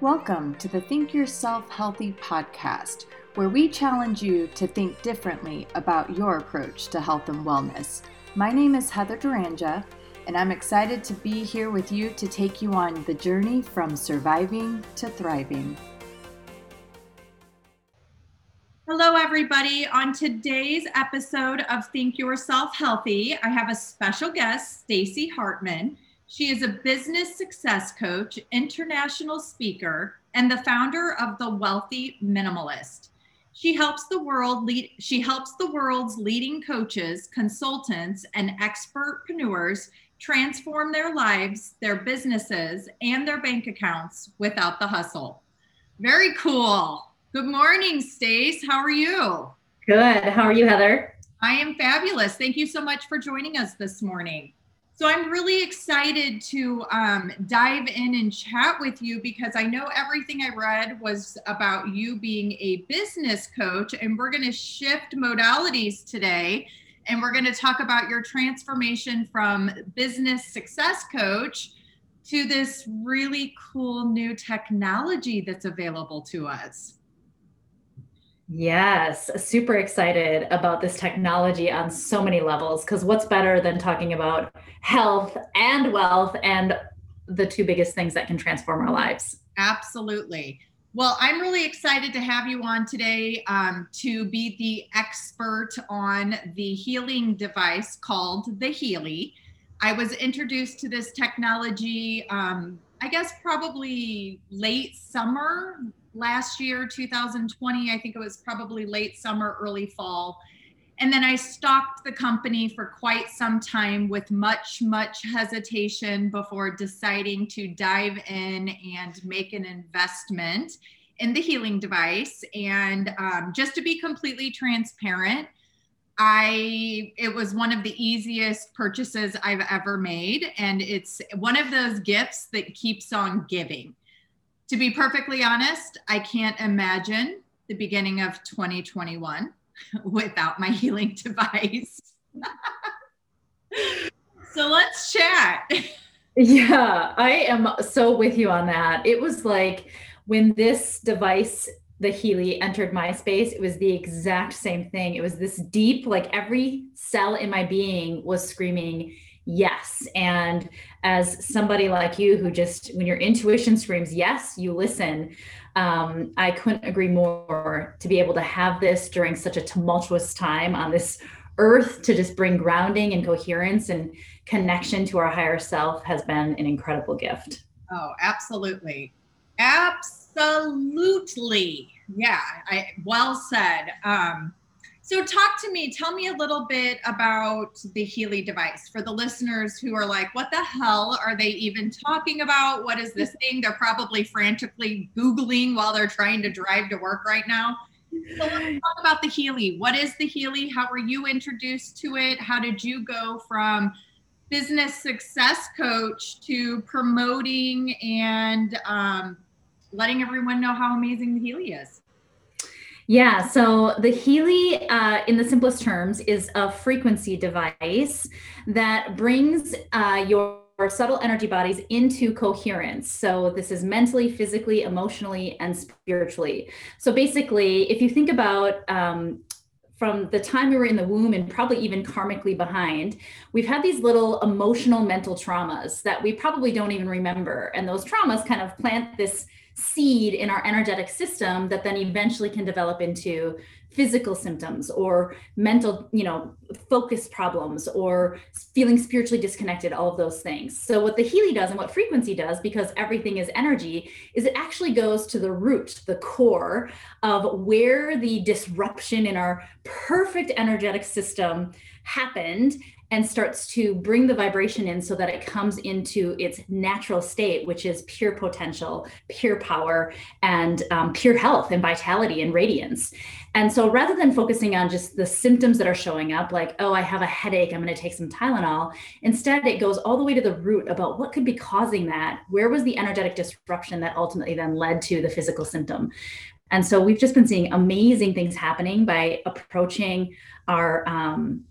Welcome to the Think Yourself Healthy podcast, where we challenge you to think differently about your approach to health and wellness. My name is Heather Duranja, and I'm excited to be here with you to take you on the journey from surviving to thriving. Hello, everybody. On today's episode of Think Yourself Healthy, I have a special guest, Stacy Hartman. She is a business success coach, international speaker, and the founder of The Wealthy Minimalist. She helps the world lead she helps the world's leading coaches, consultants, and expertpreneurs transform their lives, their businesses, and their bank accounts without the hustle. Very cool. Good morning, Stace. How are you? Good. How are you, Heather? I am fabulous. Thank you so much for joining us this morning. So I'm really excited to um, dive in and chat with you because I know everything I read was about you being a business coach, and we're going to shift modalities today. And we're going to talk about your transformation from business success coach to this really cool new technology that's available to us. Yes, super excited about this technology on so many levels. Because what's better than talking about health and wealth and the two biggest things that can transform our lives? Absolutely. Well, I'm really excited to have you on today um, to be the expert on the healing device called the Healy. I was introduced to this technology, um, I guess, probably late summer last year, 2020. I think it was probably late summer, early fall. And then I stalked the company for quite some time with much, much hesitation before deciding to dive in and make an investment in the healing device. And um, just to be completely transparent, I it was one of the easiest purchases I've ever made and it's one of those gifts that keeps on giving to be perfectly honest, I can't imagine the beginning of 2021 without my healing device. so let's chat. Yeah, I am so with you on that. It was like when this device, the Healy, entered my space, it was the exact same thing. It was this deep, like every cell in my being was screaming, yes. And as somebody like you who just, when your intuition screams yes, you listen. Um, I couldn't agree more to be able to have this during such a tumultuous time on this earth to just bring grounding and coherence and connection to our higher self has been an incredible gift. Oh, absolutely. Absolutely. Yeah, I well said. Um, so, talk to me. Tell me a little bit about the Healy device for the listeners who are like, what the hell are they even talking about? What is this thing? They're probably frantically Googling while they're trying to drive to work right now. So, let's talk about the Healy. What is the Healy? How were you introduced to it? How did you go from business success coach to promoting and um, letting everyone know how amazing the Healy is? Yeah, so the Healy, uh, in the simplest terms, is a frequency device that brings uh, your subtle energy bodies into coherence. So this is mentally, physically, emotionally, and spiritually. So basically, if you think about um, from the time we were in the womb and probably even karmically behind, we've had these little emotional mental traumas that we probably don't even remember. And those traumas kind of plant this seed in our energetic system that then eventually can develop into physical symptoms or mental you know focus problems or feeling spiritually disconnected all of those things. So what the healy does and what frequency does because everything is energy is it actually goes to the root the core of where the disruption in our perfect energetic system happened and starts to bring the vibration in so that it comes into its natural state, which is pure potential, pure power, and um, pure health and vitality and radiance. And so rather than focusing on just the symptoms that are showing up, like, oh, I have a headache, I'm going to take some Tylenol, instead it goes all the way to the root about what could be causing that. Where was the energetic disruption that ultimately then led to the physical symptom? And so we've just been seeing amazing things happening by approaching our um,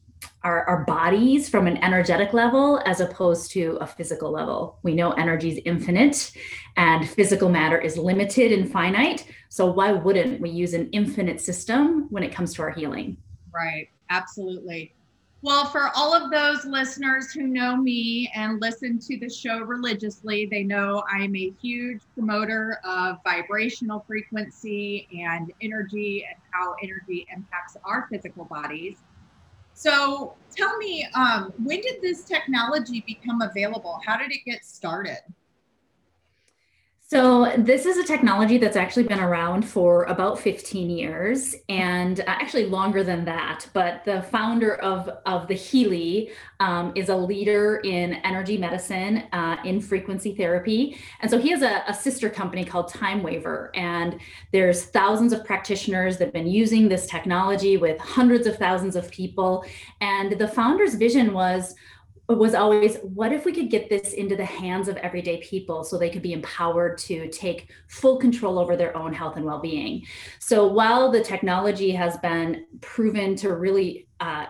our, our bodies from an energetic level as opposed to a physical level. We know energy is infinite and physical matter is limited and finite. So, why wouldn't we use an infinite system when it comes to our healing? Right, absolutely. Well, for all of those listeners who know me and listen to the show religiously, they know I'm a huge promoter of vibrational frequency and energy and how energy impacts our physical bodies. So tell me, um, when did this technology become available? How did it get started? So, this is a technology that's actually been around for about 15 years and uh, actually longer than that. But the founder of, of the Healy um, is a leader in energy medicine, uh, in frequency therapy. And so, he has a, a sister company called TimeWaver. And there's thousands of practitioners that have been using this technology with hundreds of thousands of people. And the founder's vision was was always what if we could get this into the hands of everyday people so they could be empowered to take full control over their own health and well-being? So while the technology has been proven to really uh,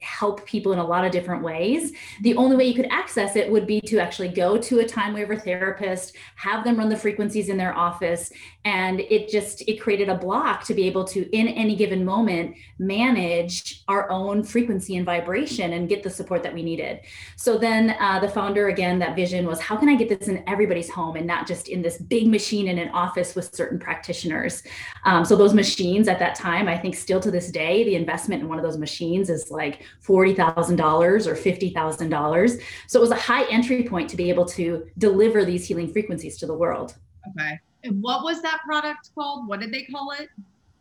help people in a lot of different ways. The only way you could access it would be to actually go to a TimeWaver therapist, have them run the frequencies in their office, and it just it created a block to be able to in any given moment manage our own frequency and vibration and get the support that we needed. So then uh, the founder again that vision was how can I get this in everybody's home and not just in this big machine in an office with certain practitioners. Um, so those machines at that time, I think still to this day, the investment in one of those machines is like $40,000 or $50,000. So it was a high entry point to be able to deliver these healing frequencies to the world. Okay. And what was that product called? What did they call it?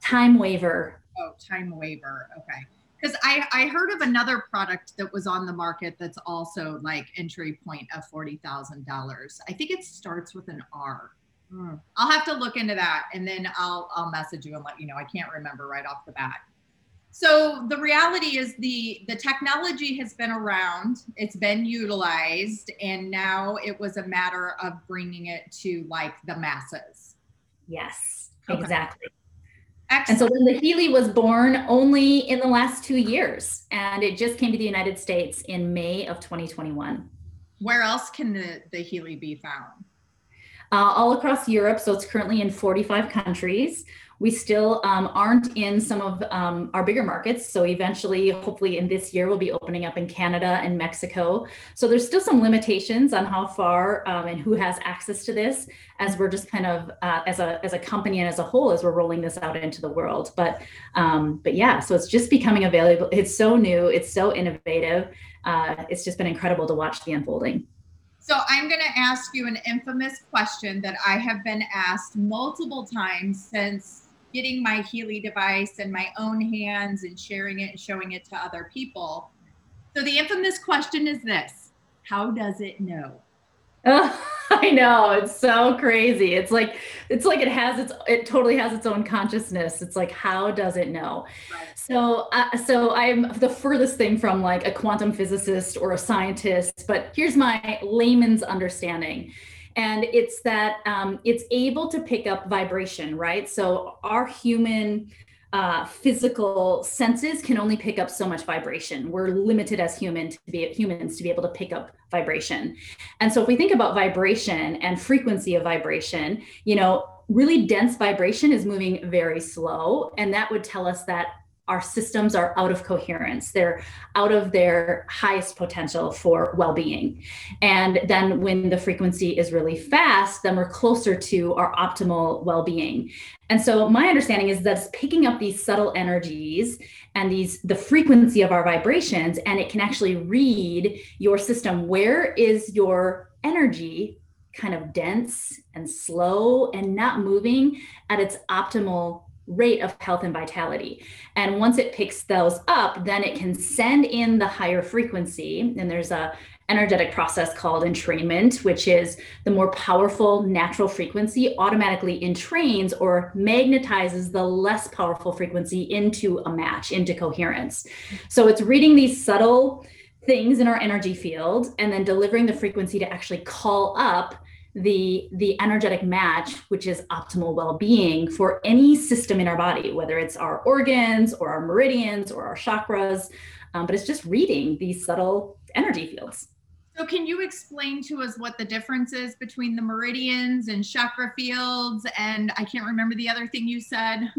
TimeWaver. Oh, TimeWaver. Okay. Because I, I heard of another product that was on the market that's also like entry point of $40,000. I think it starts with an R. Hmm. I'll have to look into that and then I'll I'll message you and let you know. I can't remember right off the bat. So the reality is the the technology has been around, it's been utilized, and now it was a matter of bringing it to like the masses. Yes, okay. exactly. Excellent. And so the Healy was born only in the last two years, and it just came to the United States in May of 2021. Where else can the, the Healy be found? Uh, all across Europe. So it's currently in 45 countries. We still um, aren't in some of um, our bigger markets. So eventually, hopefully, in this year, we'll be opening up in Canada and Mexico. So there's still some limitations on how far um, and who has access to this, as we're just kind of uh, as a as a company and as a whole as we're rolling this out into the world. But um, but yeah, so it's just becoming available. It's so new. It's so innovative. Uh, it's just been incredible to watch the unfolding. So I'm going to ask you an infamous question that I have been asked multiple times since getting my Healy device in my own hands and sharing it and showing it to other people. So the infamous question is this How does it know? Oh, I know it's so crazy. It's like it's like it has its it totally has its own consciousness. It's like how does it know? Right. So uh, so I'm the furthest thing from like a quantum physicist or a scientist, but here's my layman's understanding and it's that um, it's able to pick up vibration right? So our human uh, physical senses can only pick up so much vibration. We're limited as human to be humans to be able to pick up vibration. And so if we think about vibration and frequency of vibration you know really dense vibration is moving very slow. And that would tell us that our systems are out of coherence. They're out of their highest potential for well being. And then when the frequency is really fast, then we're closer to our optimal well being. And so my understanding is that it's picking up these subtle energies and these the frequency of our vibrations and it can actually read your system where is your energy kind of dense and slow and not moving at its optimal rate of health and vitality. And once it picks those up, then it can send in the higher frequency. And there's a energetic process called entrainment, which is the more powerful natural frequency automatically entrains or magnetizes the less powerful frequency into a match, into coherence. So it's reading these subtle things in our energy field and then delivering the frequency to actually call up the the energetic match which is optimal well-being for any system in our body whether it's our organs or our meridians or our chakras um, but it's just reading these subtle energy fields so can you explain to us what the difference is between the meridians and chakra fields and I can't remember the other thing you said?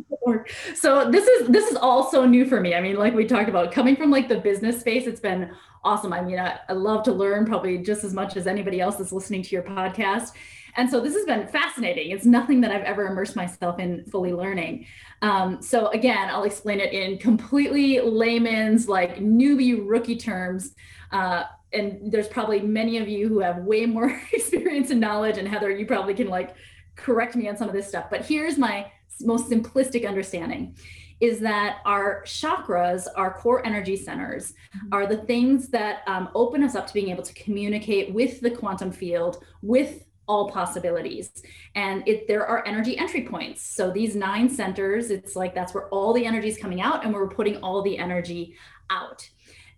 So this is this is all so new for me. I mean, like we talked about coming from like the business space, it's been awesome. I mean, I, I love to learn probably just as much as anybody else that's listening to your podcast. And so this has been fascinating. It's nothing that I've ever immersed myself in fully learning. Um, so again, I'll explain it in completely layman's, like newbie rookie terms. Uh, and there's probably many of you who have way more experience and knowledge and heather you probably can like correct me on some of this stuff but here's my most simplistic understanding is that our chakras our core energy centers mm-hmm. are the things that um, open us up to being able to communicate with the quantum field with all possibilities. And it there are energy entry points. So these nine centers it's like that's where all the energy is coming out and we're putting all the energy out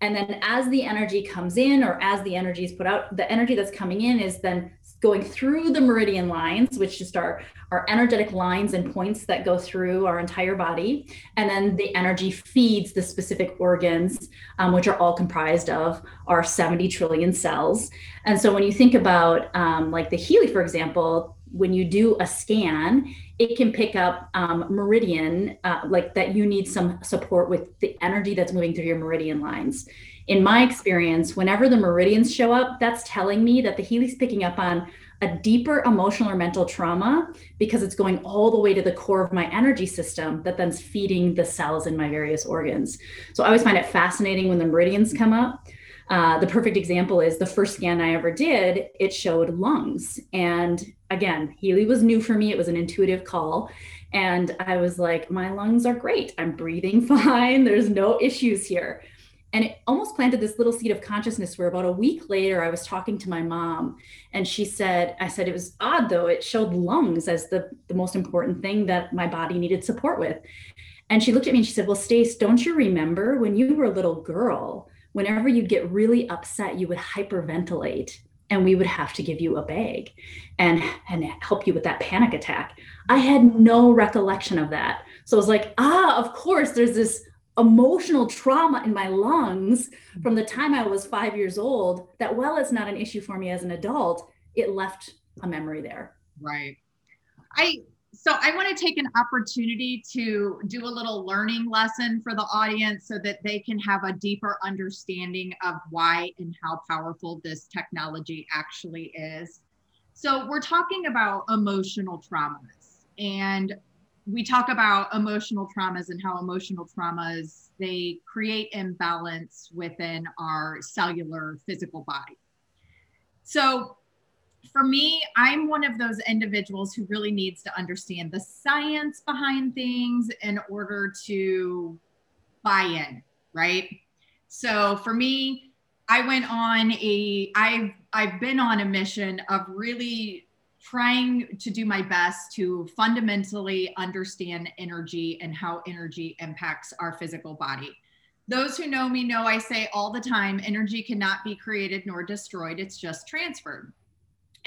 and then as the energy comes in or as the energy is put out, the energy that's coming in is then going through the meridian lines, which just are our energetic lines and points that go through our entire body. And then the energy feeds the specific organs, um, which are all comprised of our 70 trillion cells. And so when you think about um, like the Healy, for example, when you do a scan, it can pick up um, meridian, uh, like that you need some support with the energy that's moving through your meridian lines. In my experience, whenever the meridians show up, that's telling me that the Healy's picking up on a deeper emotional or mental trauma because it's going all the way to the core of my energy system that then's feeding the cells in my various organs. So I always find it fascinating when the meridians come up. Uh, the perfect example is the first scan I ever did, it showed lungs. And again, Healy was new for me. It was an intuitive call. And I was like, my lungs are great. I'm breathing fine. There's no issues here. And it almost planted this little seed of consciousness where about a week later, I was talking to my mom and she said, I said, it was odd though. It showed lungs as the, the most important thing that my body needed support with. And she looked at me and she said, Well, Stace, don't you remember when you were a little girl? Whenever you'd get really upset, you would hyperventilate and we would have to give you a bag and and help you with that panic attack. I had no recollection of that. So I was like, ah, of course, there's this emotional trauma in my lungs from the time I was five years old that while it's not an issue for me as an adult, it left a memory there. Right. I so I want to take an opportunity to do a little learning lesson for the audience so that they can have a deeper understanding of why and how powerful this technology actually is. So we're talking about emotional traumas and we talk about emotional traumas and how emotional traumas they create imbalance within our cellular physical body. So for me, I'm one of those individuals who really needs to understand the science behind things in order to buy in, right? So for me, I went on a I've I've been on a mission of really trying to do my best to fundamentally understand energy and how energy impacts our physical body. Those who know me know I say all the time energy cannot be created nor destroyed, it's just transferred.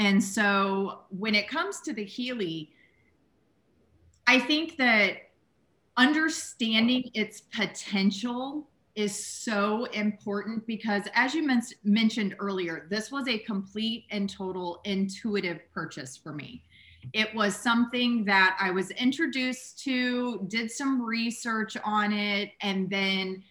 And so when it comes to the Healy, I think that understanding its potential is so important because as you men- mentioned earlier this was a complete and total intuitive purchase for me. It was something that i was introduced to did some research on it and then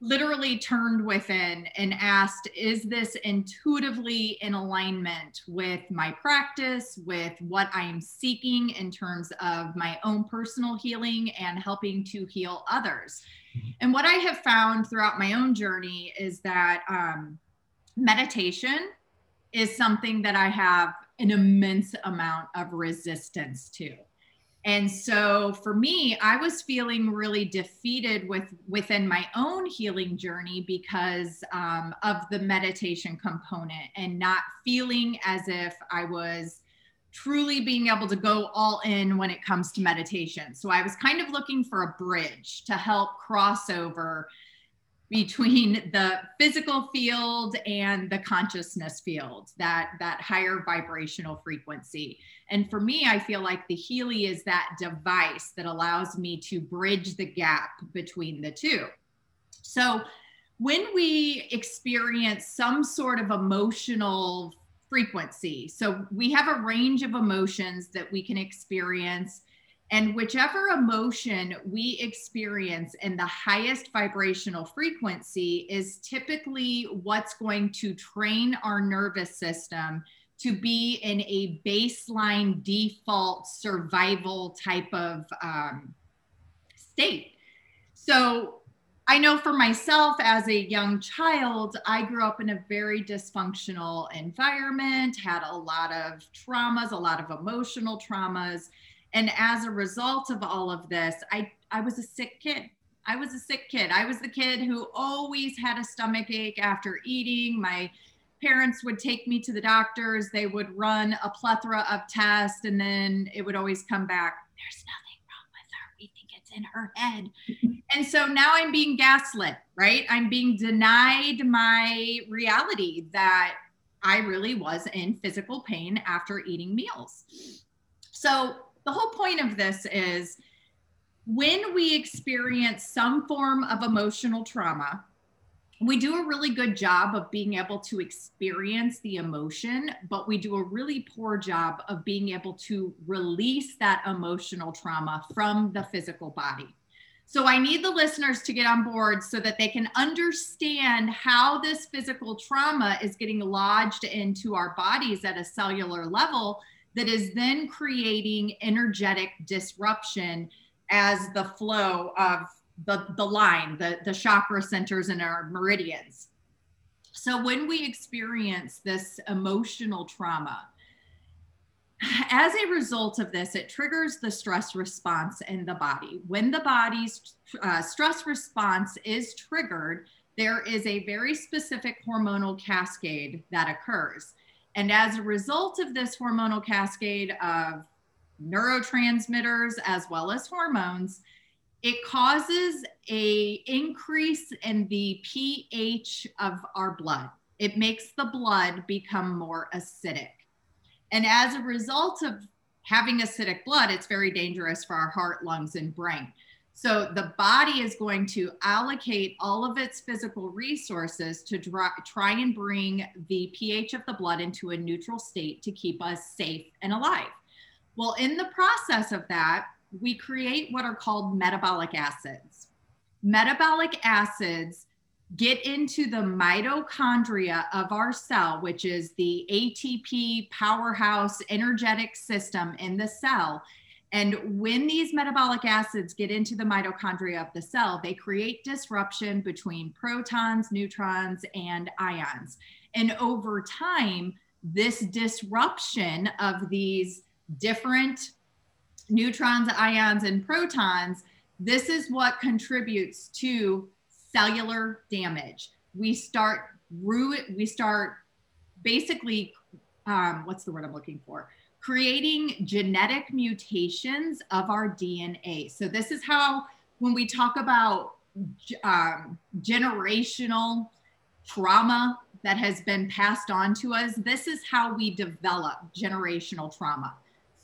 literally turned within and asked, is this intuitively in alignment with my practice, with what I'm seeking in terms of my own personal healing and helping to heal others? Mm-hmm. And what I have found throughout my own journey is that um, meditation is something that I have an immense amount of resistance to and so for me i was feeling really defeated with within my own healing journey because um, of the meditation component and not feeling as if i was truly being able to go all in when it comes to meditation. So i was kind of looking for a bridge to help cross over between the physical field and the consciousness field that that higher vibrational frequency and for me i feel like the healy is that device that allows me to bridge the gap between the two. So when we experience some sort of emotional frequency so we have a range of emotions that we can experience and whichever emotion we experience in the highest vibrational frequency is typically what's going to train our nervous system to be in a baseline default survival type of um, state. So I know for myself as a young child, I grew up in a very dysfunctional environment, had a lot of traumas, a lot of emotional traumas and as a result of all of this, I, I was a sick kid. I was a sick kid. I was the kid who always had a stomach ache after eating. My parents would take me to the doctors. They would run a plethora of tests, and then it would always come back there's nothing wrong with her. We think it's in her head. and so now I'm being gaslit, right? I'm being denied my reality that I really was in physical pain after eating meals. So the whole point of this is when we experience some form of emotional trauma, we do a really good job of being able to experience the emotion, but we do a really poor job of being able to release that emotional trauma from the physical body. So I need the listeners to get on board so that they can understand how this physical trauma is getting lodged into our bodies at a cellular level that is then creating energetic disruption as the flow of the, the line, the, the chakra centers and our meridians. So when we experience this emotional trauma, as a result of this, it triggers the stress response in the body. When the body's uh, stress response is triggered, there is a very specific hormonal cascade that occurs. And as a result of this hormonal cascade of neurotransmitters as well as hormones, it causes a increase in the pH of our blood. It makes the blood become more acidic. And as a result of having acidic blood, it's very dangerous for our heart, lungs, and brain. So the body is going to allocate all of its physical resources to try and bring the pH of the blood into a neutral state to keep us safe and alive. Well, in the process of that, we create what are called metabolic acids. Metabolic acids get into the mitochondria of our cell, which is the ATP powerhouse energetic system in the cell, and when these metabolic acids get into the mitochondria of the cell, they create disruption between protons, neutrons, and ions. And over time, this disruption of these different neutrons, ions, and protons, this is what contributes to cellular damage. We start ruin, we start basically, um, what's the word I'm looking for? creating genetic mutations of our DNA. So, this is how, when we talk about um, generational trauma that has been passed on to us, this is how we develop generational trauma.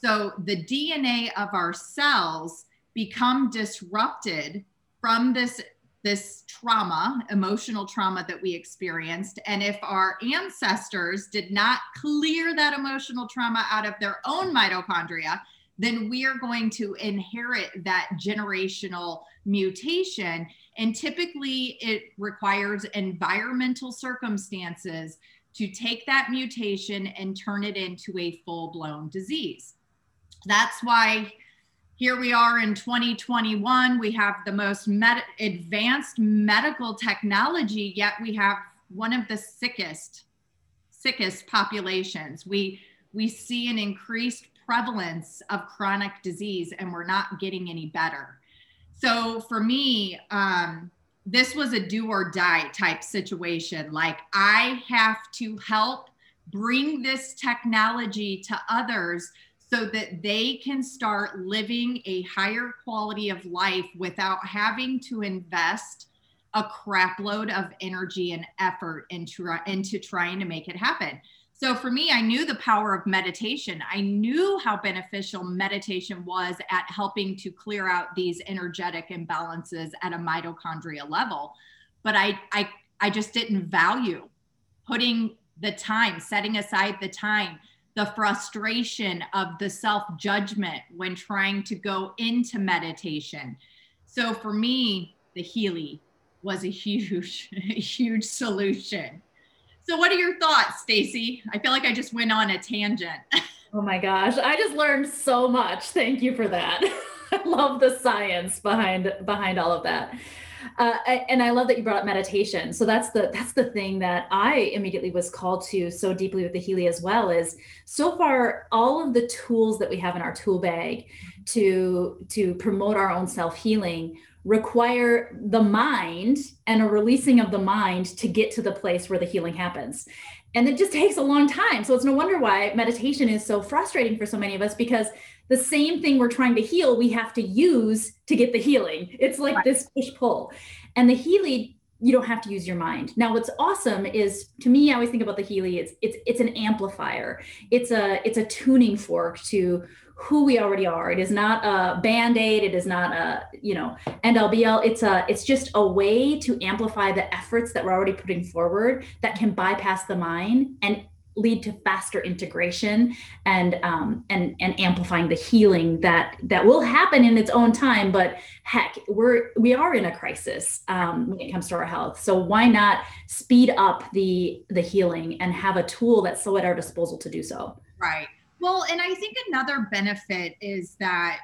So, the DNA of our cells become disrupted from this this trauma, emotional trauma that we experienced. And if our ancestors did not clear that emotional trauma out of their own mitochondria, then we are going to inherit that generational mutation. And typically, it requires environmental circumstances to take that mutation and turn it into a full blown disease. That's why here we are in 2021 we have the most med- advanced medical technology yet we have one of the sickest sickest populations. We we see an increased prevalence of chronic disease and we're not getting any better. So for me um, this was a do or die type situation. Like i have to help bring this technology to others so that they can start living a higher quality of life without having to invest a crap load of energy and effort into, into trying to make it happen. So for me, I knew the power of meditation. I knew how beneficial meditation was at helping to clear out these energetic imbalances at a mitochondria level. But I, I, I just didn't value putting the time, setting aside the time, the frustration of the self judgment when trying to go into meditation. So for me, the Healy was a huge, huge solution. So what are your thoughts, Stacy? I feel like I just went on a tangent. Oh my gosh, I just learned so much. Thank you for that. I love the science behind behind all of that. Uh, and I love that you brought up meditation. So that's the that's the thing that I immediately was called to so deeply with the Healy as well. Is so far all of the tools that we have in our tool bag to to promote our own self healing require the mind and a releasing of the mind to get to the place where the healing happens. And it just takes a long time. So it's no wonder why meditation is so frustrating for so many of us because the same thing we're trying to heal, we have to use to get the healing. It's like right. this push pull. And the Healy, you don't have to use your mind. Now, what's awesome is to me, I always think about the Healy, it's it's it's an amplifier. It's a it's a tuning fork to who we already are. It is not a band-aid. It is not a, you know, end all be all. It's a, it's just a way to amplify the efforts that we're already putting forward that can bypass the mind and lead to faster integration and um, and and amplifying the healing that that will happen in its own time. But heck, we're we are in a crisis um, when it comes to our health. So why not speed up the the healing and have a tool that's so at our disposal to do so? Right. Well, and I think another benefit is that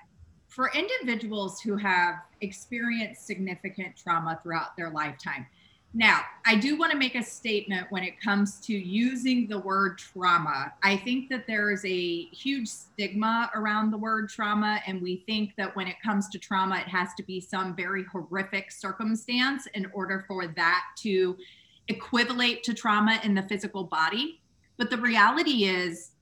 for individuals who have experienced significant trauma throughout their lifetime. Now, I do want to make a statement when it comes to using the word trauma. I think that there is a huge stigma around the word trauma, and we think that when it comes to trauma, it has to be some very horrific circumstance in order for that to equivalent to trauma in the physical body. But the reality is,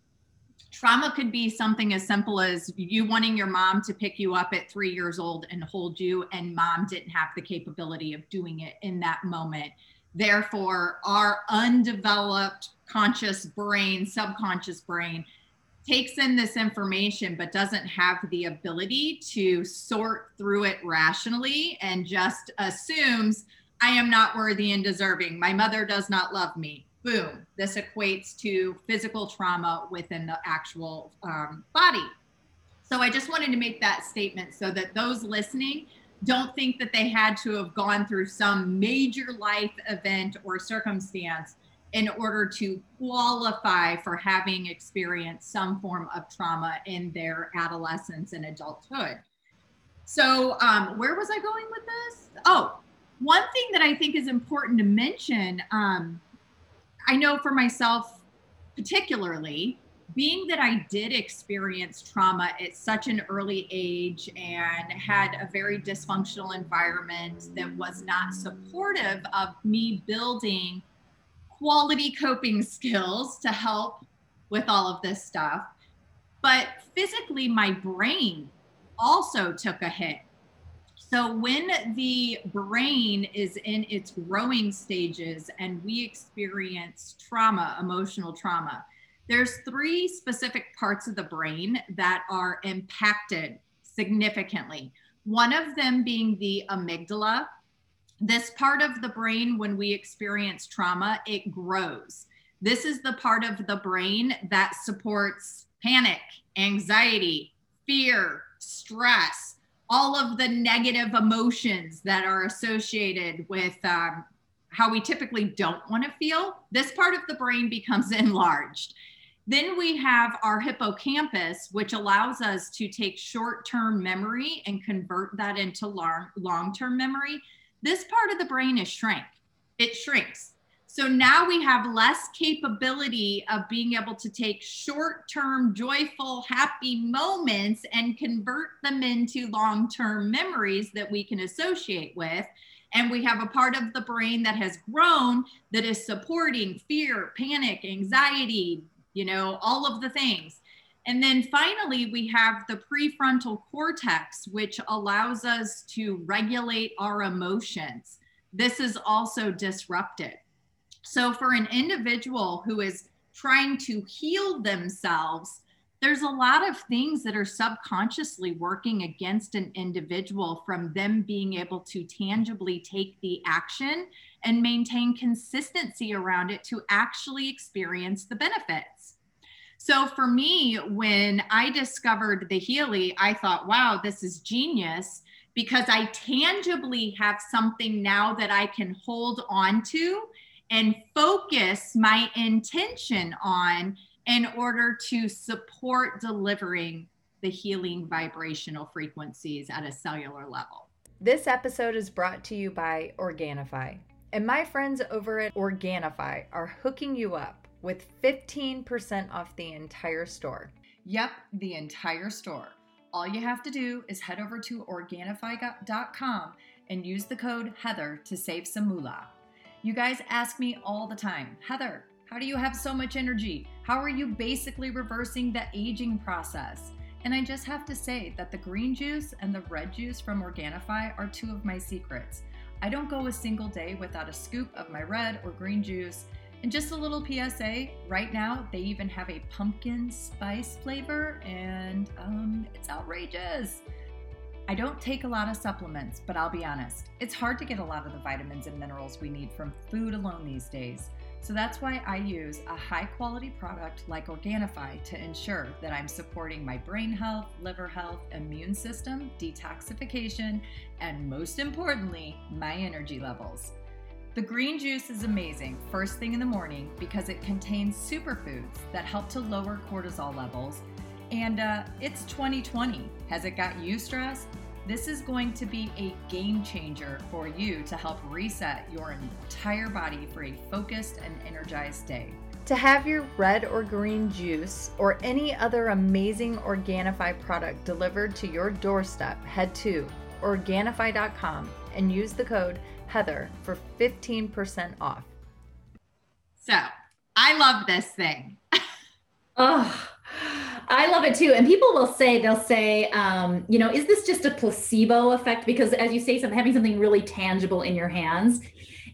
trauma could be something as simple as you wanting your mom to pick you up at three years old and hold you, and mom didn't have the capability of doing it in that moment. Therefore, our undeveloped conscious brain, subconscious brain, takes in this information but doesn't have the ability to sort through it rationally and just assumes I am not worthy and deserving. My mother does not love me boom, this equates to physical trauma within the actual um, body. So I just wanted to make that statement so that those listening don't think that they had to have gone through some major life event or circumstance in order to qualify for having experienced some form of trauma in their adolescence and adulthood. So, um, where was I going with this? Oh, one thing that I think is important to mention um, I know for myself, particularly, being that I did experience trauma at such an early age and had a very dysfunctional environment that was not supportive of me building quality coping skills to help with all of this stuff. But physically, my brain also took a hit. So, when the brain is in its growing stages and we experience trauma, emotional trauma, there's three specific parts of the brain that are impacted significantly. One of them being the amygdala. This part of the brain, when we experience trauma, it grows. This is the part of the brain that supports panic, anxiety, fear, stress all of the negative emotions that are associated with um, how we typically don't want to feel, this part of the brain becomes enlarged. Then we have our hippocampus, which allows us to take short term memory and convert that into long term memory. This part of the brain is shrink, it shrinks. So now we have less capability of being able to take short term, joyful, happy moments and convert them into long term memories that we can associate with. And we have a part of the brain that has grown that is supporting fear, panic, anxiety, you know, all of the things. And then finally, we have the prefrontal cortex, which allows us to regulate our emotions. this is also disrupted. So, for an individual who is trying to heal themselves, there's a lot of things that are subconsciously working against an individual from them being able to tangibly take the action and maintain consistency around it to actually experience the benefits. So for me, when I discovered the Healy, I thought, wow, this is genius because I tangibly have something now that I can hold on to and focus my intention on in order to support delivering the healing vibrational frequencies at a cellular level. This episode is brought to you by Organifi. And my friends over at Organifi are hooking you up with 15% off the entire store. Yep, the entire store. All you have to do is head over to Organifi.com and use the code Heather to save some moolah. You guys ask me all the time, Heather, how do you have so much energy? How are you basically reversing the aging process? And I just have to say that the green juice and the red juice from Organifi are two of my secrets. I don't go a single day without a scoop of my red or green juice. And just a little PSA right now, they even have a pumpkin spice flavor, and um, it's outrageous. I don't take a lot of supplements, but I'll be honest, it's hard to get a lot of the vitamins and minerals we need from food alone these days. So that's why I use a high quality product like Organifi to ensure that I'm supporting my brain health, liver health, immune system, detoxification, and most importantly, my energy levels. The green juice is amazing first thing in the morning because it contains superfoods that help to lower cortisol levels. And uh, it's 2020. Has it got you stressed? This is going to be a game changer for you to help reset your entire body for a focused and energized day. To have your red or green juice or any other amazing Organifi product delivered to your doorstep, head to Organifi.com and use the code Heather for 15% off. So I love this thing. oh, I love it too. And people will say, they'll say, um, you know, is this just a placebo effect? Because as you say, some having something really tangible in your hands,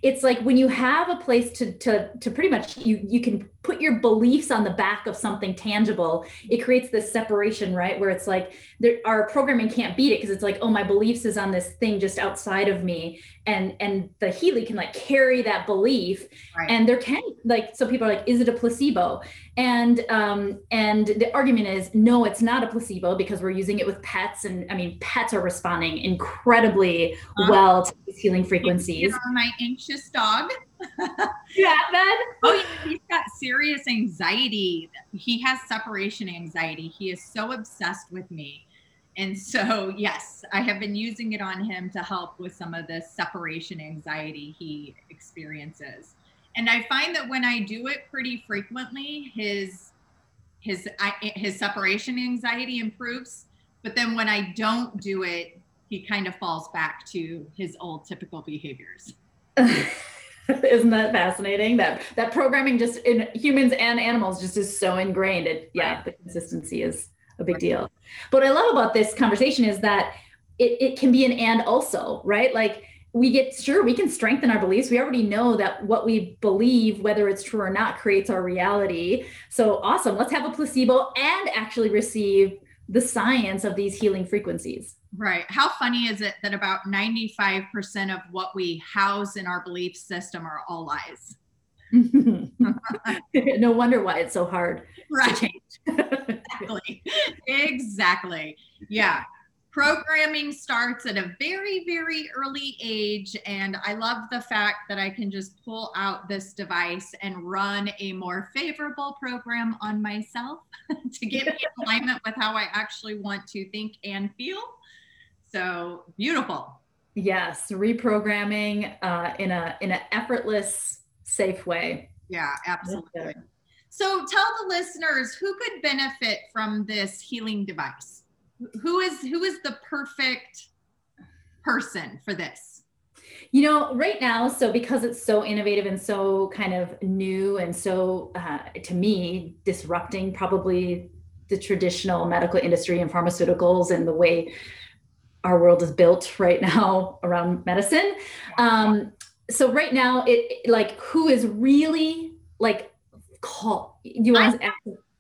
it's like when you have a place to to to pretty much you you can put your beliefs on the back of something tangible it creates this separation right? Where it's like there, our programming can't beat it because it's like oh my beliefs is on this thing just outside of me. And and the healy can like carry that belief. Right. and there can like so people are like is it a placebo? And um and the argument is no it's not a placebo because we're using it with pets. And i mean pets are responding incredibly uh-huh. well to these healing frequencies. My anxious dog yeah that oh yeah he's got serious anxiety he has separation anxiety he is so obsessed with me and so, yes, I have been using it on him to help with some of the separation anxiety he experiences. And I find that when I do it pretty frequently, his his I, his separation anxiety improves. But then when I don't do it, he kind of falls back to his old typical behaviors. Isn't that fascinating? That that programming just in humans and animals just is so ingrained. It yeah, the consistency is a big deal. But what I love about this conversation is that it, it can be an and also, right? Like we get sure we can strengthen our beliefs. We already know that what we believe, whether it's true or not, creates our reality. So awesome. Let's have a placebo and actually receive the science of these healing frequencies. Right. How funny is it that about 95% of what we house in our belief system are all lies? no wonder why it's so hard right. to change. exactly. Exactly. Yeah. Programming starts at a very, very early age. And I love the fact that I can just pull out this device and run a more favorable program on myself to get me in alignment with how I actually want to think and feel. So beautiful. Yes, reprogramming uh, in a in an effortless safe way. Yeah, absolutely. So tell the listeners who could benefit from this healing device. Who is who is the perfect person for this? You know, right now, so because it's so innovative and so kind of new and so, uh, to me, disrupting probably the traditional medical industry and pharmaceuticals and the way our world is built right now around medicine. Um, so right now, it like who is really like call you want to ask?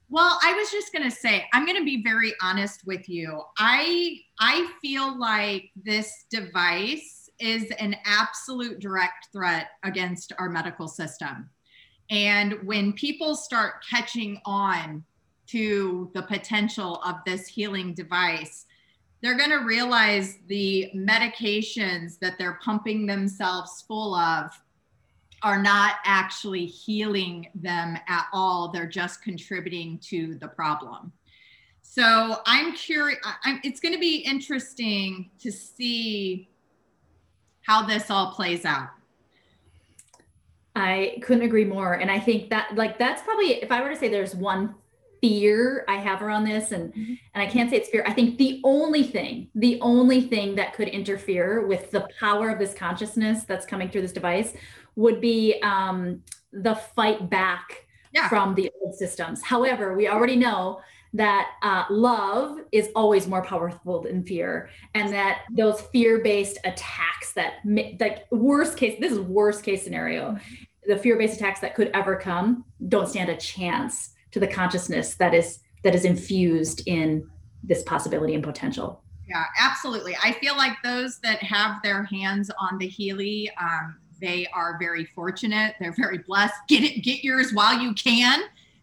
Well, I was just going to say, I'm going to be very honest with you. I I feel like this device is an absolute direct threat against our medical system. And when people start catching on to the potential of this healing device, they're going to realize the medications that they're pumping themselves full of are not actually healing them at all. They're just contributing to the problem. So I'm curious, it's going to be interesting to see how this all plays out. I couldn't agree more. And I think that, like, that's probably, if I were to say there's one fear I have around this, and mm-hmm. and I can't say it's fear. I think the only thing, the only thing that could interfere with the power of this consciousness that's coming through this device would be um, the fight back yeah. from the old systems. However, we already know that uh, love is always more powerful than fear, and that those fear-based attacks that like worst case, this is worst case scenario, mm-hmm. the fear-based attacks that could ever come don't stand a chance to the consciousness that is that is infused in this possibility and potential. Yeah absolutely. I feel like those that have their hands on the Healy um, they are very fortunate. They're very blessed. Get it get yours while you can.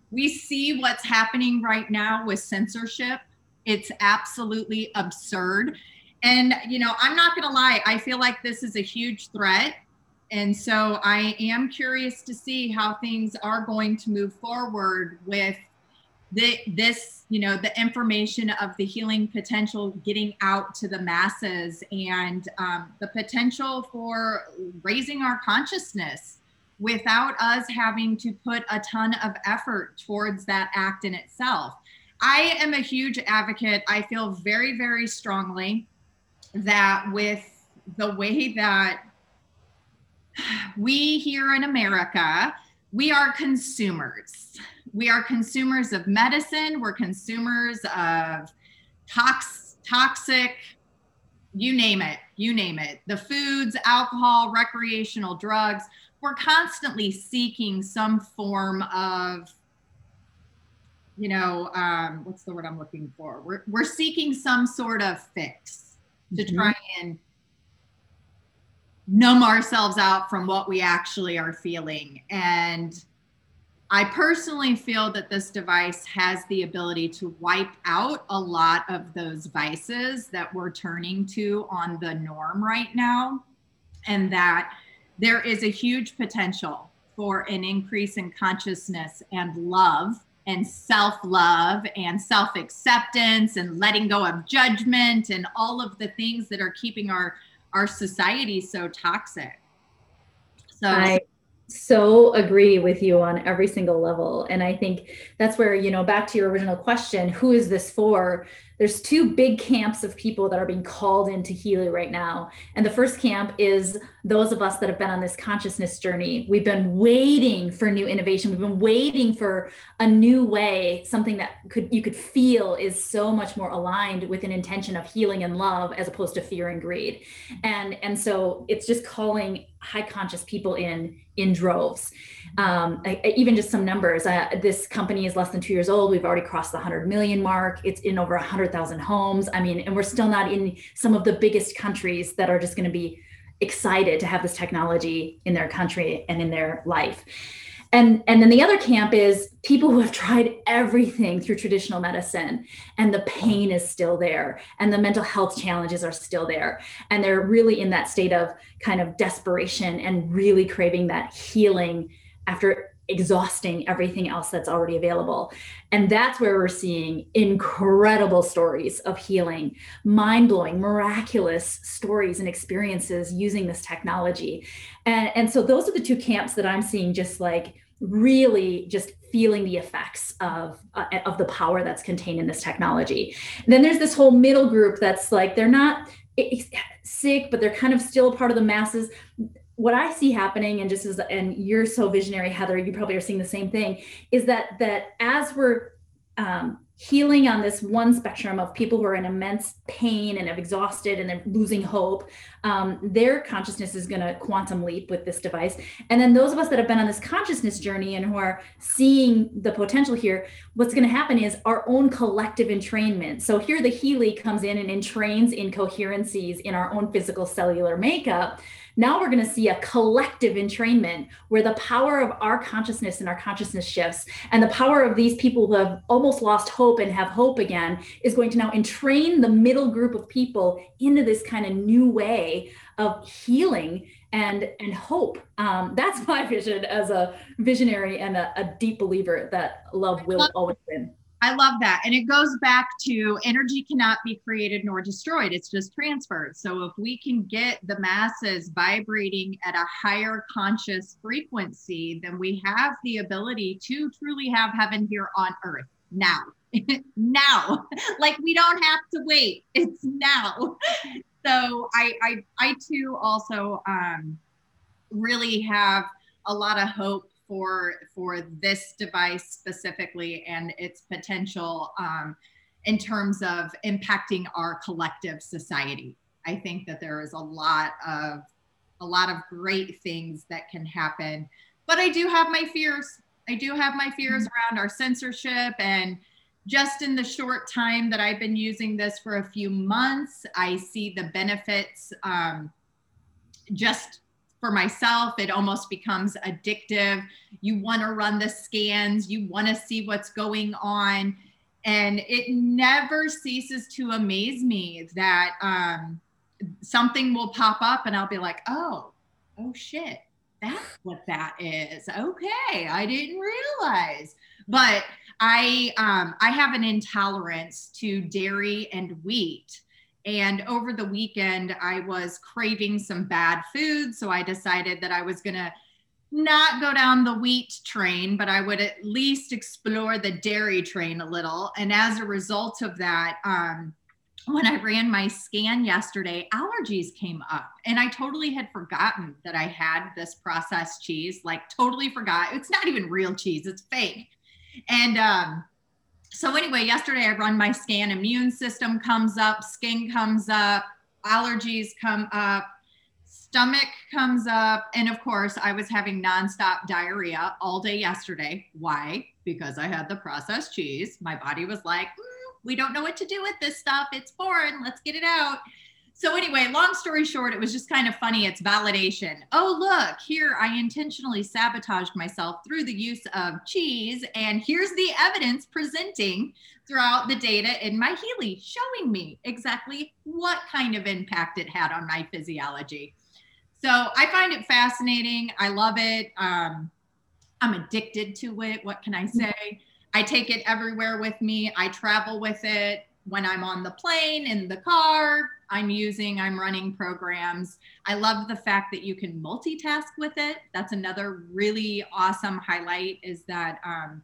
We see what's happening right now with censorship. It's absolutely absurd. And you know i'm not going to lie i feel like this is a huge threat and so I am curious to see how things are going to move forward with the, this, you know, the information of the healing potential getting out to the masses and um, the potential for raising our consciousness without us having to put a ton of effort towards that act in itself. I am a huge advocate. I feel very, very strongly that with the way that we here in America, we are consumers. We are consumers of medicine, we're consumers of tox, toxic, you name it, you name it. The foods, alcohol, recreational drugs. We're constantly seeking some form of you know, um, what's the word I'm looking for? We're, we're seeking some sort of fix to mm-hmm. try and numb ourselves out from what we actually are feeling. And I personally feel that this device has the ability to wipe out a lot of those vices that we're turning to on the norm right now. And that there is a huge potential for an increase in consciousness and love and self love and self acceptance and letting go of judgment and all of the things that are keeping our our society so toxic. So I so agree with you on every single level. And I think that's where, you know, back to your original question, who is this for? there's two big camps of people that are being called into Healy right now. And the first camp is those of us that have been on this consciousness journey. We've been waiting for new innovation. We've been waiting for a new way, something that could you could feel is so much more aligned with an intention of healing and love as opposed to fear and greed. And and so it's just calling high conscious people in in droves. Um, I, I, even just some numbers. Uh, this company is less than two years old. We've already crossed the 100 million mark. It's in over 100,000 homes. I mean, and we're still not in some of the biggest countries that are just going to be excited to have this technology in their country and in their life. And, and then the other camp is people who have tried everything through traditional medicine and the pain is still there and the mental health challenges are still there. And they're really in that state of kind of desperation and really craving that healing after exhausting everything else that's already available. And that's where we're seeing incredible stories of healing, mind blowing, miraculous stories and experiences using this technology. And, and so those are the two camps that I'm seeing just like really just feeling the effects of uh, of the power that's contained in this technology. And then there's this whole middle group that's like they're not sick but they're kind of still part of the masses what I see happening, and just as and you're so visionary, Heather, you probably are seeing the same thing, is that that as we're um, healing on this one spectrum of people who are in immense pain and have exhausted and they're losing hope, um, their consciousness is going to quantum leap with this device. And then those of us that have been on this consciousness journey and who are seeing the potential here, what's going to happen is our own collective entrainment. So here the Healy comes in and entrains incoherencies in our own physical cellular makeup now we're going to see a collective entrainment where the power of our consciousness and our consciousness shifts, and the power of these people who have almost lost hope and have hope again is going to now entrain the middle group of people into this kind of new way of healing and and hope. Um, that's my vision as a visionary and a, a deep believer that love will always win. I love that. And it goes back to energy cannot be created nor destroyed, it's just transferred. So if we can get the masses vibrating at a higher conscious frequency, then we have the ability to truly have heaven here on earth now. now. like we don't have to wait. It's now. So I I I too also um really have a lot of hope for for this device specifically and its potential um, in terms of impacting our collective society. I think that there is a lot of a lot of great things that can happen, but I do have my fears. I do have my fears mm-hmm. around our censorship and just in the short time that I've been using this for a few months, I see the benefits um, just for myself, it almost becomes addictive. You want to run the scans, you want to see what's going on. And it never ceases to amaze me that um, something will pop up and I'll be like, oh, oh shit, that's what that is. Okay, I didn't realize. But I um, I have an intolerance to dairy and wheat. And over the weekend, I was craving some bad food. So I decided that I was going to not go down the wheat train, but I would at least explore the dairy train a little. And as a result of that, um, when I ran my scan yesterday, allergies came up. And I totally had forgotten that I had this processed cheese, like, totally forgot. It's not even real cheese, it's fake. And um, so anyway, yesterday I run my scan, immune system comes up, skin comes up, allergies come up, stomach comes up, and of course I was having nonstop diarrhea all day yesterday. Why? Because I had the processed cheese. My body was like, mm, we don't know what to do with this stuff. It's foreign. Let's get it out. So, anyway, long story short, it was just kind of funny. It's validation. Oh, look, here I intentionally sabotaged myself through the use of cheese. And here's the evidence presenting throughout the data in my Healy, showing me exactly what kind of impact it had on my physiology. So, I find it fascinating. I love it. Um, I'm addicted to it. What can I say? I take it everywhere with me. I travel with it when I'm on the plane, in the car, I'm using, I'm running programs. I love the fact that you can multitask with it. That's another really awesome highlight is that um,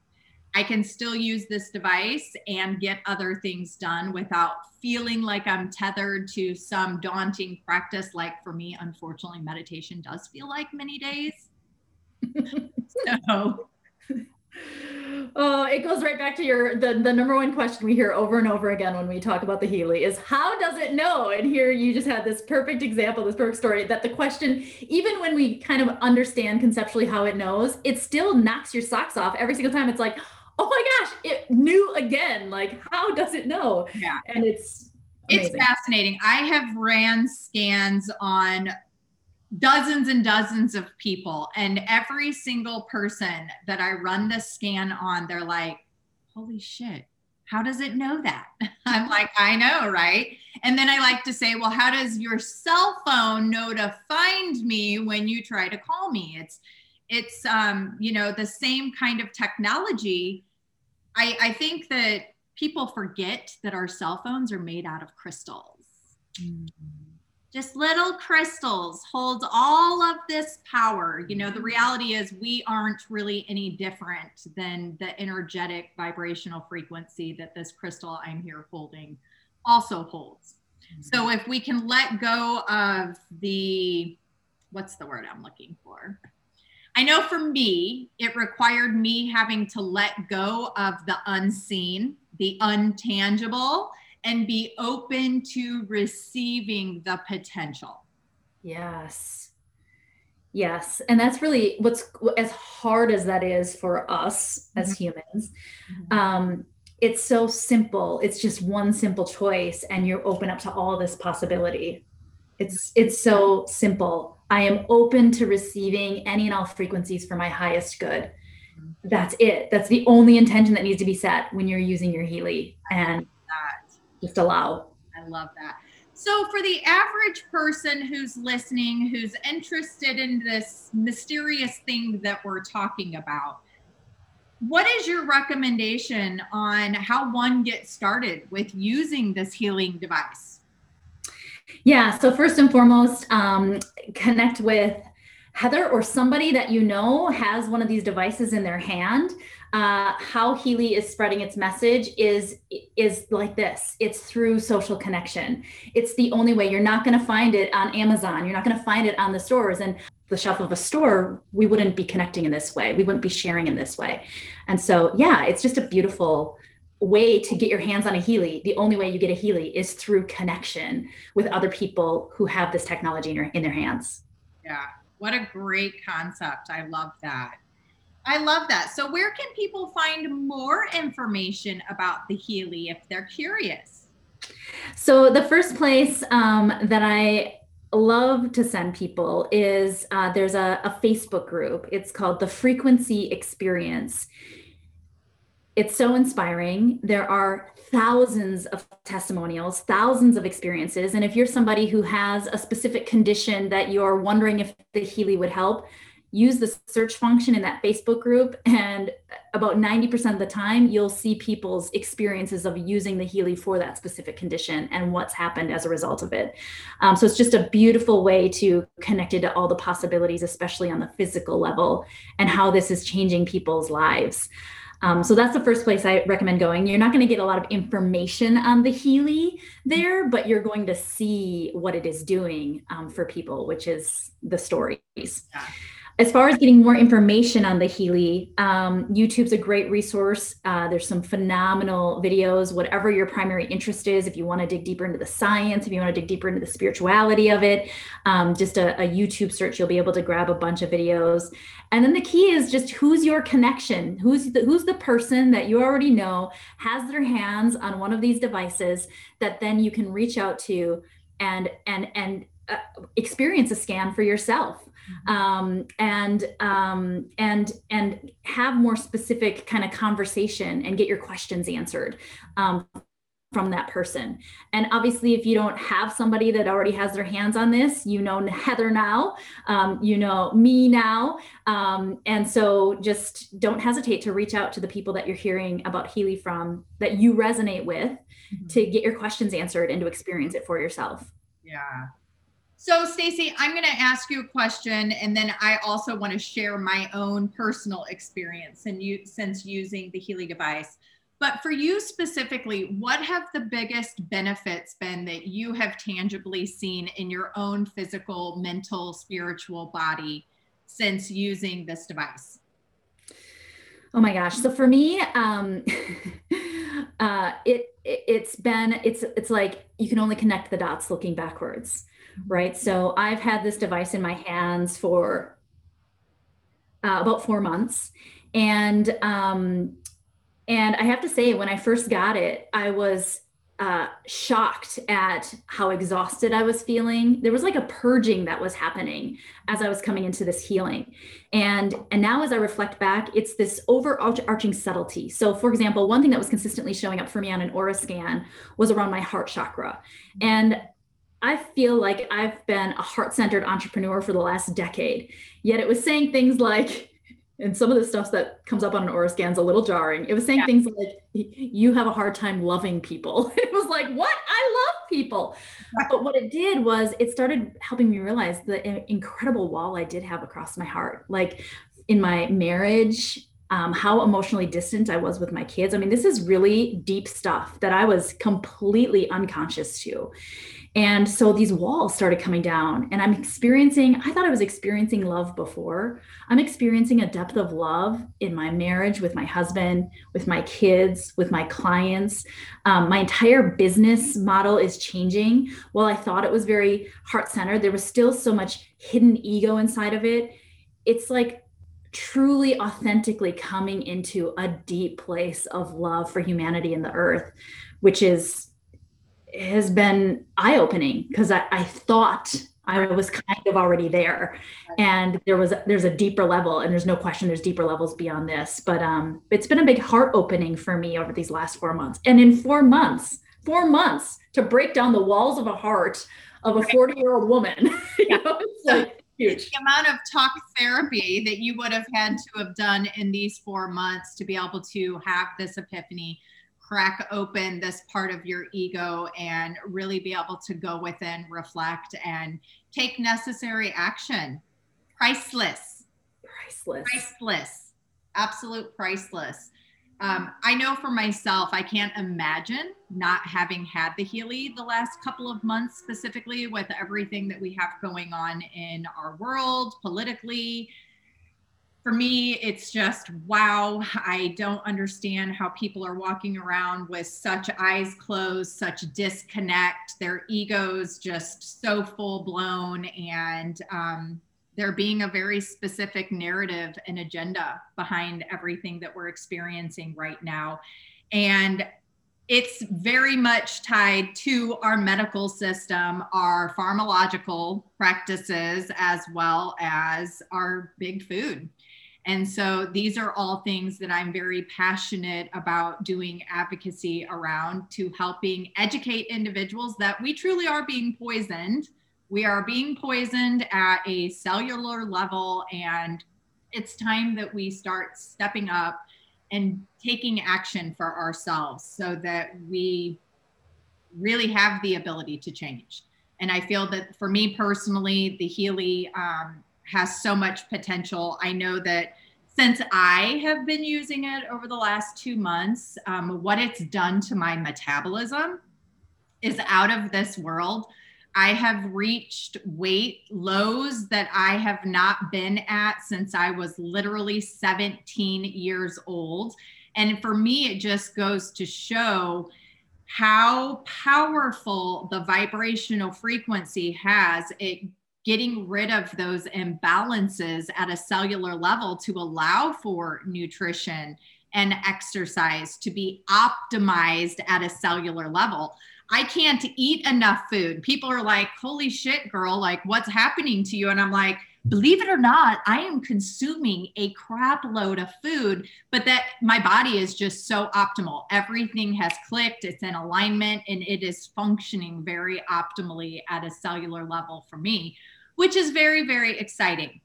I can still use this device and get other things done without feeling like I'm tethered to some daunting practice. Like for me, unfortunately, meditation does feel like many days. so Oh, it goes right back to your the, the number one question we hear over and over again when we talk about the Healy is how does it know? And here you just had this perfect example, this perfect story that the question, even when we kind of understand conceptually how it knows, it still knocks your socks off every single time. It's like, oh my gosh, it knew again. Like, how does it know? Yeah. And it's amazing. it's fascinating. I have ran scans on dozens and dozens of people. And every single person that i run the scan on they're like holy shit how does it know that? I'm like i know right? And then i like to say well how does your cell phone know to find me when you try to call me? It's it's um you know the same kind of technology. I i think that people forget that our cell phones are made out of crystals. Mm-hmm just little crystals hold all of this power. You know the reality is we aren't really any different than the energetic vibrational frequency that this crystal i'm here holding also holds. Mm-hmm. so if we can let go of the what's the word i'm looking for? I know for me it required me having to let go of the unseen the untangible and be open to receiving the potential. Yes. Yes. And that's really what's as hard as that is for us as mm-hmm. humans. Mm-hmm. Um, it's so simple. It's just one simple choice, and you're open up to all this possibility. It's it's so simple. I am open to receiving any and all frequencies for my highest good. Mm-hmm. That's it. That's the only intention that needs to be set when you're using your Healy. And. Just allow. I love that. So, for the average person who's listening, who's interested in this mysterious thing that we're talking about, what is your recommendation on how one gets started with using this healing device? Yeah, so first and foremost, um, connect with Heather or somebody that you know has one of these devices in their hand uh, how Healy is spreading its message is is like this. It's through social connection. It's the only way. You're not going to find it on Amazon. You're not going to find it on the stores and the shelf of a store. We wouldn't be connecting in this way. We wouldn't be sharing in this way. And so, yeah, it's just a beautiful way to get your hands on a Healy. The only way you get a Healy is through connection with other people who have this technology in, your, in their hands. Yeah, what a great concept. I love that. I love that. So, where can people find more information about the Healy if they're curious? So, the first place um, that I love to send people is uh, there's a, a Facebook group. It's called the Frequency Experience. It's so inspiring. There are thousands of testimonials, thousands of experiences. And if you're somebody who has a specific condition that you're wondering if the Healy would help, use the search function in that Facebook group, and about 90% of the time, you'll see people's experiences of using the Healy for that specific condition and what's happened as a result of it. Um, so it's just a beautiful way to connect it to all the possibilities, especially on the physical level, and how this is changing people's lives. Um, so that's the first place I recommend going. You're not going to get a lot of information on the Healy there, but you're going to see what it is doing um, for people, which is the stories. Yeah as far as getting more information on the Healy, um, YouTube's a great resource. Uh, there's some phenomenal videos, whatever your primary interest is. If you want to dig deeper into the science, if you want to dig deeper into the spirituality of it, um, just a, a, YouTube search, you'll be able to grab a bunch of videos. And then the key is just who's your connection? Who's the, who's the person that you already know has their hands on one of these devices that then you can reach out to and and and uh, experience a scan for yourself. Um, and um, and and have more specific kind of conversation and get your questions answered um, from that person. And obviously, if you don't have somebody that already has their hands on this, you know Heather now, um, you know me now. Um, and so just don't hesitate to reach out to the people that you're hearing about Healy from that you resonate with mm-hmm. to get your questions answered and to experience it for yourself. Yeah. So, Stacy, I'm going to ask you a question, and then I also want to share my own personal experience and you since using the Healy device. But for you specifically, what have the biggest benefits been that you have tangibly seen in your own physical, mental, spiritual body since using this device? Oh my gosh! So for me, um, uh, it, it it's been it's it's like you can only connect the dots looking backwards right? So I've had this device in my hands for uh, about four months, and um, and I have to say, when I first got it, I was uh, shocked at how exhausted I was feeling. There was like a purging that was happening as I was coming into this healing, and and now as I reflect back, it's this overarching subtlety. So, for example, one thing that was consistently showing up for me on an aura scan was around my heart chakra, and I feel like I've been a heart centered entrepreneur for the last decade. Yet it was saying things like, and some of the stuff that comes up on an aura scan is a little jarring. It was saying yeah. things like, you have a hard time loving people. it was like, what? I love people. but what it did was it started helping me realize the incredible wall I did have across my heart. Like in my marriage, um, how emotionally distant I was with my kids. I mean, this is really deep stuff that I was completely unconscious to. And so these walls started coming down, and I'm experiencing, I thought I was experiencing love before. I'm experiencing a depth of love in my marriage with my husband, with my kids, with my clients. Um, my entire business model is changing. While I thought it was very heart centered, there was still so much hidden ego inside of it. It's like truly authentically coming into a deep place of love for humanity and the earth, which is has been eye-opening because I, I thought I was kind of already there. And there was there's a deeper level, and there's no question there's deeper levels beyond this. But um, it's been a big heart opening for me over these last four months. And in four months, four months to break down the walls of a heart of a 40 year old woman. you know, it's like huge. The amount of talk therapy that you would have had to have done in these four months to be able to have this epiphany crack open this part of your ego and really be able to go within, reflect, and take necessary action. Priceless. Priceless. Priceless. Absolute priceless. Um, I know for myself, I can't imagine not having had the Healy the last couple of months, specifically with everything that we have going on in our world, politically, for me, it's just wow. I don't understand how people are walking around with such eyes closed, such disconnect, their egos just so full blown, and um, there being a very specific narrative and agenda behind everything that we're experiencing right now. And it's very much tied to our medical system, our pharmacological practices, as well as our big food. And so these are all things that I'm very passionate about doing advocacy around to helping educate individuals that we truly are being poisoned. We are being poisoned at a cellular level, and it's time that we start stepping up and taking action for ourselves so that we really have the ability to change. And I feel that for me personally, the Healy um, has so much potential. I know that since I have been using it over the last two months, um, what it's done to my metabolism is out of this world. I have reached weight lows that I have not been at since I was literally 17 years old. And for me, it just goes to show how powerful the vibrational frequency has. It getting rid of those imbalances at a cellular level to allow for nutrition and exercise to be optimized at a cellular level. I can't eat enough food. People are like, holy shit, girl, like what's happening to you? And I'm like, believe it or not, I am consuming a crap load of food, but that my body is just so optimal. Everything has clicked, it's in alignment, and it is functioning very optimally at a cellular level for me which is very, very exciting.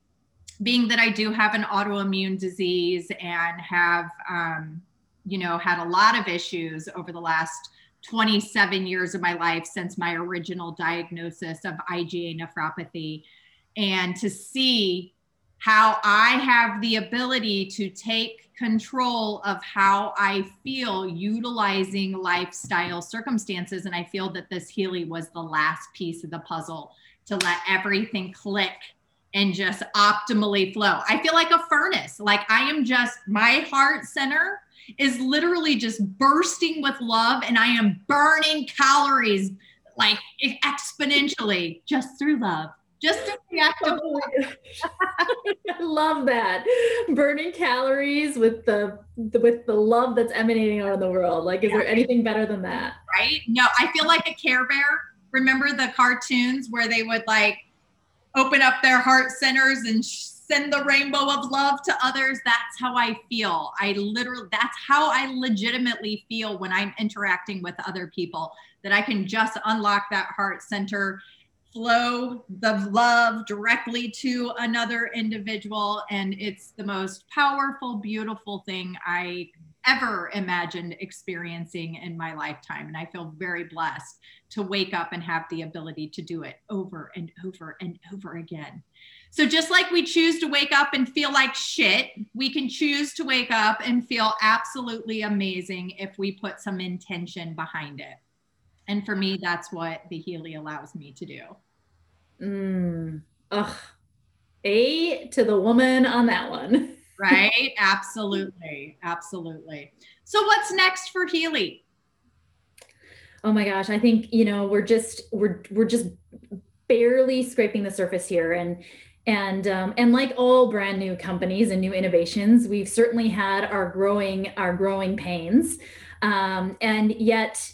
Being that I do have an autoimmune disease and have, um, you know, had a lot of issues over the last 27 years of my life since my original diagnosis of IgA nephropathy. And to see how I have the ability to take control of how I feel utilizing lifestyle circumstances. And I feel that this Healy was the last piece of the puzzle to let everything click and just optimally flow. I feel like a furnace. Like I am just, my heart center is literally just bursting with love and I am burning calories like exponentially just through love. Just through the act of oh I love that. Burning calories with the with the love that's emanating out of the world. Like, is yeah. there anything better than that? Right? No, I feel like a care bear remember the cartoons where they would like open up their heart centers and send the rainbow of love to others that's how i feel i literally that's how i legitimately feel when i'm interacting with other people that i can just unlock that heart center flow the love directly to another individual and it's the most powerful beautiful thing i ever imagined experiencing in my lifetime. And I feel very blessed to wake up and have the ability to do it over and over and over again. So, just like we choose to wake up and feel like shit, we can choose to wake up and feel absolutely amazing if we put some intention behind it. And for me, that's what the Healy allows me to do. Mm, ugh. A to the woman on that one. right? Absolutely. Absolutely. So what's next for Healy? Oh my gosh, I think, you know, we're just we're we're just barely scraping the surface here and and um, and like all brand new companies and new innovations, we've certainly had our growing our growing pains, um, and yet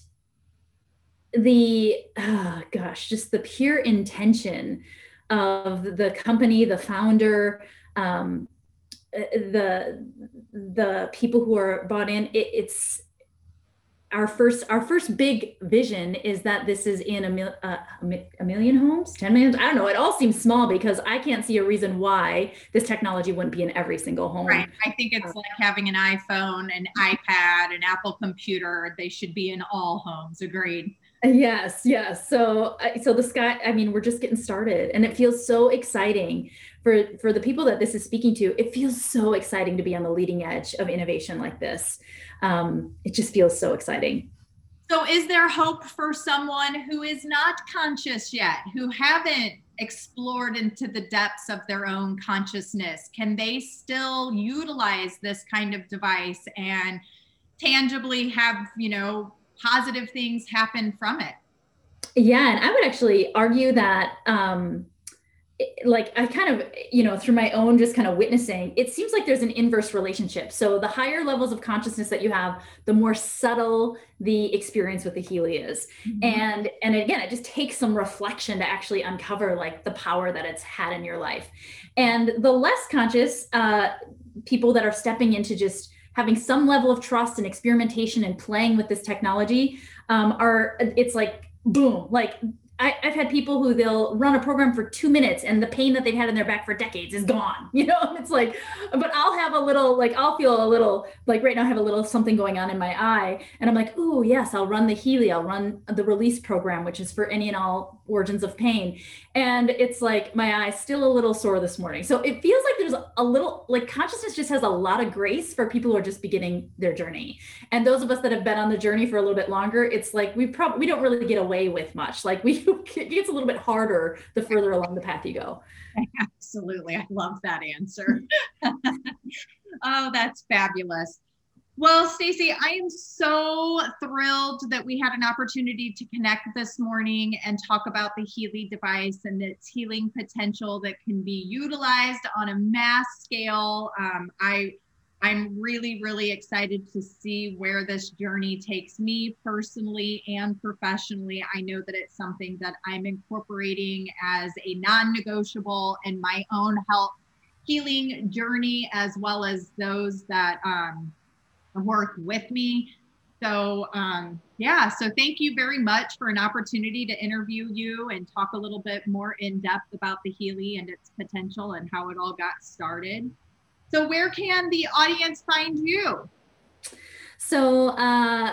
the oh gosh, just the pure intention of the company, the founder, um, uh, the the people who are bought in it, it's our first our first big vision is that this is in a, mil, uh, a million homes 10 million i don't know it all seems small because i can't see a reason why this technology wouldn't be in every single home right i think it's like having an iphone an ipad an apple computer they should be in all homes agreed Yes, yes. So, so the sky. I mean, we're just getting started, and it feels so exciting for for the people that this is speaking to. It feels so exciting to be on the leading edge of innovation like this. Um, it just feels so exciting. So, is there hope for someone who is not conscious yet, who haven't explored into the depths of their own consciousness? Can they still utilize this kind of device and tangibly have, you know, positive things happen from it. Yeah, and I would actually argue that um like I kind of, you know, through my own just kind of witnessing, it seems like there's an inverse relationship. So the higher levels of consciousness that you have, the more subtle the experience with the Healy is. Mm-hmm. And and again, it just takes some reflection to actually uncover like the power that it's had in your life. And the less conscious uh people that are stepping into just having some level of trust and experimentation and playing with this technology um, are it's like boom like I, have had people who they'll run a program for two minutes and the pain that they've had in their back for decades is gone. You know, it's like, but I'll have a little, like, I'll feel a little, like right now I have a little something going on in my eye. And I'm like, oh, yes, I'll run the Healy, I'll run the release program, which is for any and all origins of pain. And it's like my eye's still a little sore this morning. So it feels like there's a little, like, consciousness just has a lot of grace for people who are just beginning their journey. And those of us that have been on the journey for a little bit longer, it's like we probably, we don't really get away with much. Like, we, it gets a little bit harder the further along the path you go. Absolutely. I love that answer. oh, that's fabulous. Well, Stacy, I am so thrilled that we had an opportunity to connect this morning and talk about the Healy device and its healing potential that can be utilized on a mass scale. Um, I I'm really, really excited to see where this journey takes me personally and professionally. I know that it's something that I'm incorporating as a non negotiable in my own health healing journey, as well as those that um, work with me. So, um, yeah, so thank you very much for an opportunity to interview you and talk a little bit more in depth about the Healy and its potential and how it all got started. So, where can the audience find you? So, uh,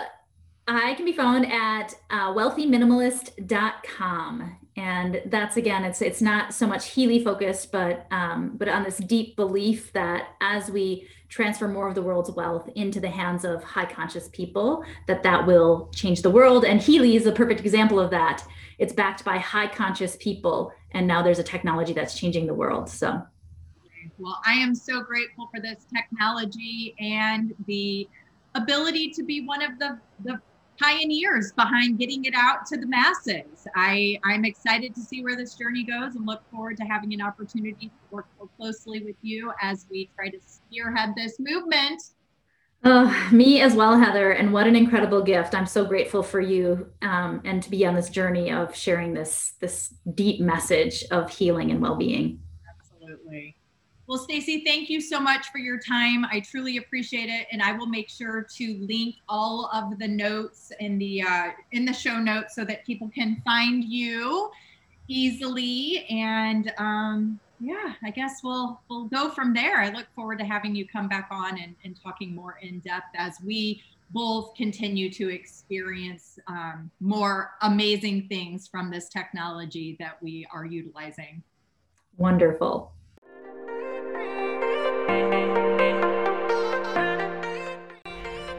I can be found at uh, wealthyminimalist.com. And that's again, it's it's not so much Healy focused, but um, but on this deep belief that as we transfer more of the world's wealth into the hands of high conscious people, that that will change the world. And Healy is a perfect example of that. It's backed by high conscious people, and now there's a technology that's changing the world. So. Well, I am so grateful for this technology and the ability to be one of the, the pioneers behind getting it out to the masses. I, I'm excited to see where this journey goes and look forward to having an opportunity to work more closely with you as we try to spearhead this movement. Oh, me as well, Heather. And what an incredible gift. I'm so grateful for you um, and to be on this journey of sharing this, this deep message of healing and well-being. Absolutely. Well, Stacy, thank you so much for your time. I truly appreciate it, and I will make sure to link all of the notes in the uh, in the show notes so that people can find you easily. And um, yeah, I guess we'll we'll go from there. I look forward to having you come back on and, and talking more in depth as we both continue to experience um, more amazing things from this technology that we are utilizing. Wonderful.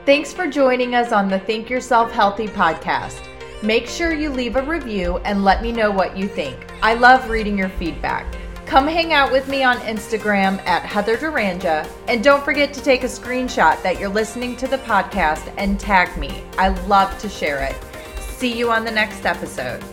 Thanks for joining us on the Think Yourself Healthy podcast. Make sure you leave a review and let me know what you think. I love reading your feedback. Come hang out with me on Instagram at Heather Duranja, and don't forget to take a screenshot that you're listening to the podcast and tag me. I love to share it. See you on the next episode.